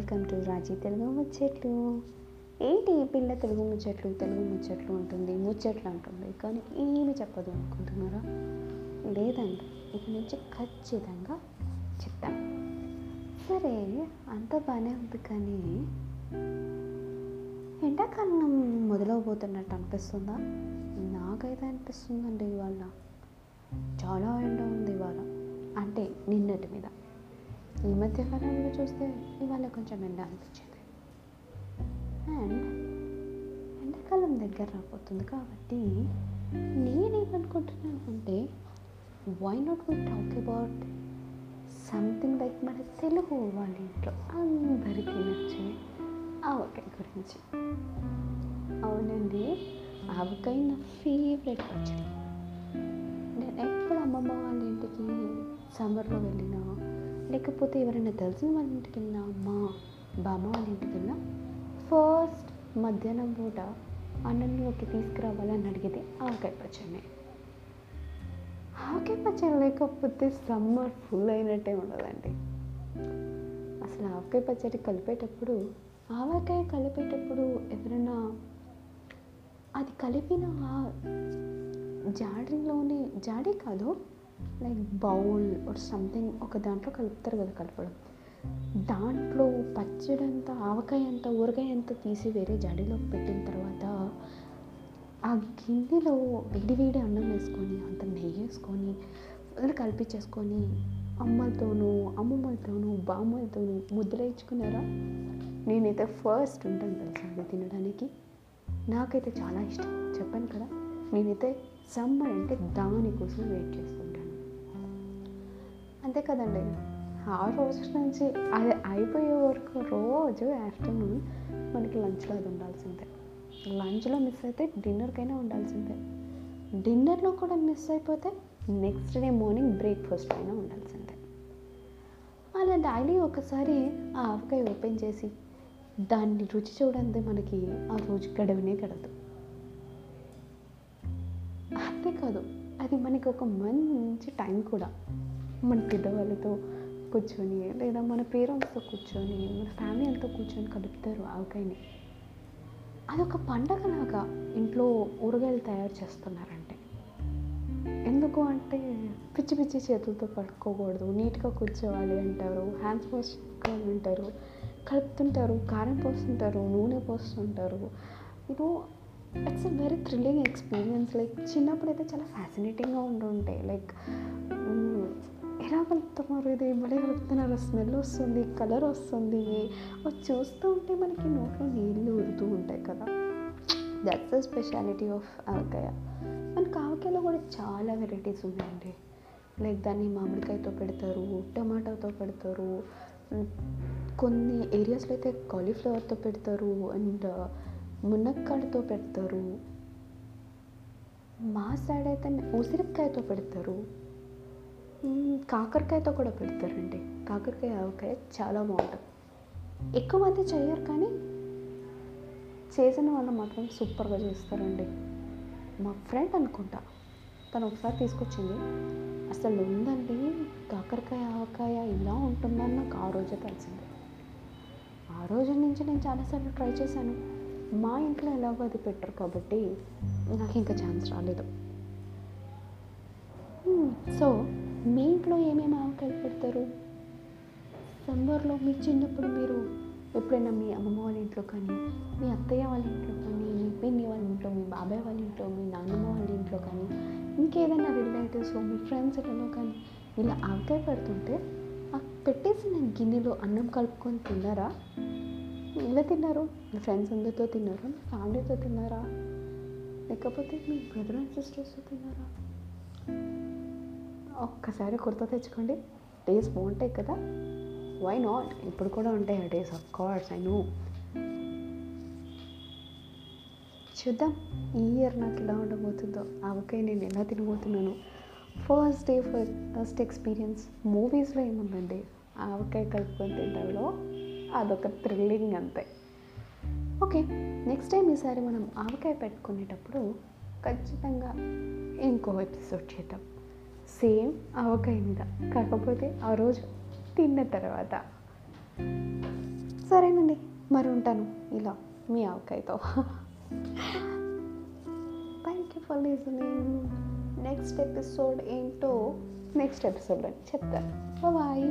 Welcome to రాజీ తెలుగు ముచ్చట్లు. ఏంటి ఈ పిల్ల తెలుగు ముచ్చట్లు తెలుగు ముచ్చట్లు ఉంటుంది ముచ్చట్లు అంటుంది కానీ ఏమి చెప్పదు అనుకుంటున్నారా? లేదండి ఇక నుంచి ఖచ్చితంగా చెప్తాను సరే అంత బాగానే ఉంది కానీ ఎండాకాలం మొదలవబోతున్నట్టు అనిపిస్తుందా? నాకైతే అనిపిస్తుందండి ఇవాళ. చాలా ఎండ ఉంది ఇవాళ. అంటే నిన్నటి మీద. ఈ మధ్య కాలంలో చూస్తే ఇవాళ కొంచెం ఎండ అనిపించేది. అండ్ ఎండాకాలం దగ్గర రాబోతుంది కాబట్టి నేనేమనుకుంటున్నాను అంటే why not we talk about something like మన తెలుగు వాళ్ళ ఇంట్లో అందరికీ నచ్చే ఆవకాయ గురించి. అవునండి ఆవకాయ నా ఫేవరెట్ పచ్చడి. నేను ఎప్పుడు అమ్మమ్మ వాళ్ళ ఇంటికి సమ్మర్లో వెళ్ళినా లేకపోతే ఎవరైనా తెలిసిన వాళ్ళ ఇంటికి వెళ్ళినా మా బామ్మ వాళ్ళ ఇంటికి వెళ్ళినా? ఫస్ట్ మధ్యాహ్నం పూట అన్నంలోకి తీసుకురావాలని అడిగితే ఆవకాయ పచ్చడి. ఆవకాయ పచ్చడి లేకపోతే సమ్మర్ ఫుల్ అయినట్టే ఉండదండి. అసలు ఆవకాయ పచ్చడి కలిపేటప్పుడు ఆవకాయ కలిపేటప్పుడు ఎవరైనా అది కలిపిన జాడీలోనే జాడీ కాదు లైక్ బౌల్ ఆర్ సంథింగ్ ఒక దాంట్లో కలుపుతారు కదా కలపడం. దాంట్లో పచ్చడి అంతా ఆవకాయ అంతా ఊరగాయ అంతా తీసి వేరే జడిలో పెట్టిన తర్వాత ఆ గిన్నెలో వేడి వేడి అన్నం వేసుకొని అంత నెయ్యి వేసుకొని ఫుల్ కలిపించేసుకొని అమ్మలతోనూ అమ్మమ్మలతోనూ బామ్మలతోనూ ముద్దలు నేనైతే ఫస్ట్ ఉంటాను తెలుసా అది తినడానికి. నాకైతే చాలా ఇష్టం. చెప్పాను కదా నేనైతే సమ్మర్ అంటే దానికోసం వెయిట్ చేస్తాను. అంతే కదండి. ఆ రోజు నుంచి అది అయిపోయే వరకు రోజు ఆఫ్టర్నూన్ మనకి లంచ్లో అది ఉండాల్సిందే. లంచ్లో మిస్ అయితే డిన్నర్కైనా ఉండాల్సిందే. డిన్నర్లో కూడా మిస్ అయిపోతే నెక్స్ట్ డే మార్నింగ్ బ్రేక్ఫాస్ట్ అయినా ఉండాల్సిందే. అలా డైలీ ఒకసారి ఆ ఆవకాయ ఓపెన్ చేసి దాన్ని రుచి చూడంతే మనకి ఆ రోజు గడవనే గడదు. అంతేకాదు అది మనకి ఒక మంచి టైం కూడా. మన పెద్దవాళ్ళతో కూర్చొని లేదా మన పేరెంట్స్తో కూర్చొని మన ఫ్యామిలీ అంతా కూర్చొని కలుపుతారు ఆవకాయని. అదొక పండగలాగా ఇంట్లో ఊరగాయలు తయారు చేస్తున్నారంటే. ఎందుకు అంటే పిచ్చి పిచ్చి చేతులతో పట్టుకోకూడదు నీట్గా కూర్చోవాలి అంటారు హ్యాండ్స్ వాష్ చేసుకోవాలి అంటారు కలుపుతుంటారు కారం పోస్తుంటారు నూనె పోస్తుంటారు. ఇది it's a very thrilling experience like చిన్నప్పుడు అయితే చాలా ఫ్యాసినేటింగ్గా ఉంటుంటాయి లైక్ ఎలా ఇది భలే కలుపుతున్నారు? స్మెల్ వస్తుంది కలర్ వస్తుంది. అది చూస్తూ ఉంటే మనకి నోట్లో నీళ్ళు ఊరుతూ ఉంటాయి కదా. That's the speciality of avakaya. మనకి ఆవకాయలో కూడా చాలా వెరైటీస్ ఉన్నాయండి. లైక్ దాన్ని మామిడికాయతో పెడతారు టమాటాతో పెడతారు కొన్ని ఏరియాస్లో అయితే కాలీఫ్లవర్తో పెడతారు అండ్ మునక్కాడతో పెడతారు. మా సైడ్ అయితే ఉసిరికాయతో పెడతారు. కాకరకాయతో కూడా పెడతారండి. కాకరకాయ ఆవకాయ చాలా బాగుంటుంది ఎక్కువ మంది చేయరు కానీ చేసిన వాళ్ళు మాత్రం సూపర్గా చేస్తారండి. మా ఫ్రెండ్ అనుకుంటా తను ఒకసారి తీసుకొచ్చింది. అసలు ఉందండి కాకరకాయ ఆవకాయ ఇలా ఉంటుందని నాకు ఆ రోజే తెలిసింది. ఆ రోజు నుంచి నేను చాలాసార్లు ట్రై చేశాను. మా ఇంట్లో ఎలాగో అది పెట్టరు కాబట్టి నాకు ఇంకా ఛాన్స్ రాలేదు. సో మీ ఇంట్లో ఏమేమి ఆవకాయలు పెడతారు? సమ్మర్లో మీ చిన్నప్పుడు మీరు ఎప్పుడైనా మీ అమ్మమ్మ వాళ్ళ ఇంట్లో కానీ మీ అత్తయ్య వాళ్ళ ఇంట్లో కానీ మీ పిన్ని వాళ్ళ ఇంట్లో మీ బాబాయ్ వాళ్ళ ఇంట్లో మీ నాన్నమ్మ వాళ్ళ ఇంట్లో కానీ ఇంకేదైనా రిలేటివ్స్లో మీ ఫ్రెండ్స్ ఇళ్ళలో కానీ ఇలా ఆవకాయ పెడుతుంటే ఆ పెట్టేసిన గిన్నెలో అన్నం కలుపుకొని తిన్నారా? ఎలా తిన్నారు? మీ ఫ్రెండ్స్ అందరితో తిన్నారా? మీ ఫ్యామిలీతో తిన్నారా? లేకపోతే మీ బ్రదర్ అండ్ సిస్టర్స్తో తిన్నారా? ఒక్కసారి కుర్తా తెచ్చుకోండి. డేస్ బాగుంటాయి కదా. వై నాట్ ఇప్పుడు కూడా ఉంటాయి ఆ days of course I know చూద్దాం. ఈ ఇయర్ నాకు ఎలా ఉండబోతుందో. ఆవకాయ నేను ఎలా తినబోతున్నాను. ఫస్ట్ డే ఫస్ట్ ఎక్స్పీరియన్స్ మూవీస్లో ఏముందండి? ఆవకాయ కలుపుకొని తింటాలో అదొక థ్రిల్లింగ్ అంతే. ఓకే నెక్స్ట్ టైం ఈసారి మనం ఆవకాయ పెట్టుకునేటప్పుడు ఖచ్చితంగా ఇంకో ఎపిసోడ్ చేద్దాం. సేమ్ ఆవకాయ మీద. కాకపోతే ఆ రోజు తిన్న తర్వాత. సరేనండి మరి ఉంటాను. ఇలా మీ ఆవకాయతో. Thank you for listening next episode ఏంటో నెక్స్ట్ ఎపిసోడ్లో చెప్తాను. బాయ్